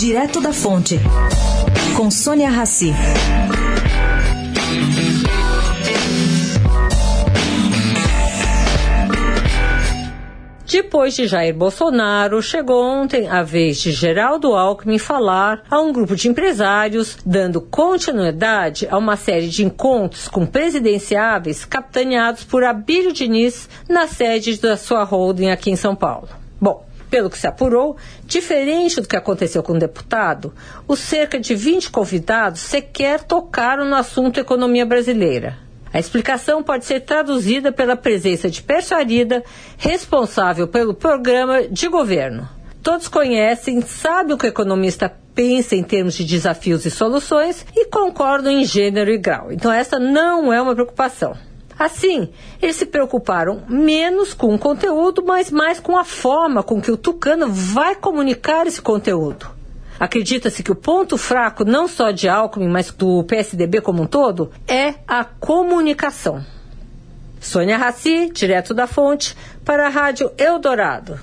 Direto da Fonte, com Sônia Rassi. Depois de Jair Bolsonaro, chegou ontem a vez de Geraldo Alckmin falar a um grupo de empresários, dando continuidade a uma série de encontros com presidenciáveis capitaneados por Abílio Diniz na sede da sua holding aqui em São Paulo. Bom, pelo que se apurou, diferente do que aconteceu com o deputado, os cerca de 20 convidados sequer tocaram no assunto economia brasileira. A explicação pode ser traduzida pela presença de Persarida, responsável pelo programa de governo. Todos conhecem, sabem o que o economista pensa em termos de desafios e soluções e concordam em gênero e grau. Então, essa não é uma preocupação. Assim, eles se preocuparam menos com o conteúdo, mas mais com a forma com que o tucano vai comunicar esse conteúdo. Acredita-se que o ponto fraco, não só de Alckmin, mas do PSDB como um todo, é a comunicação. Sônia Raci, direto da fonte, para a Rádio Eldorado.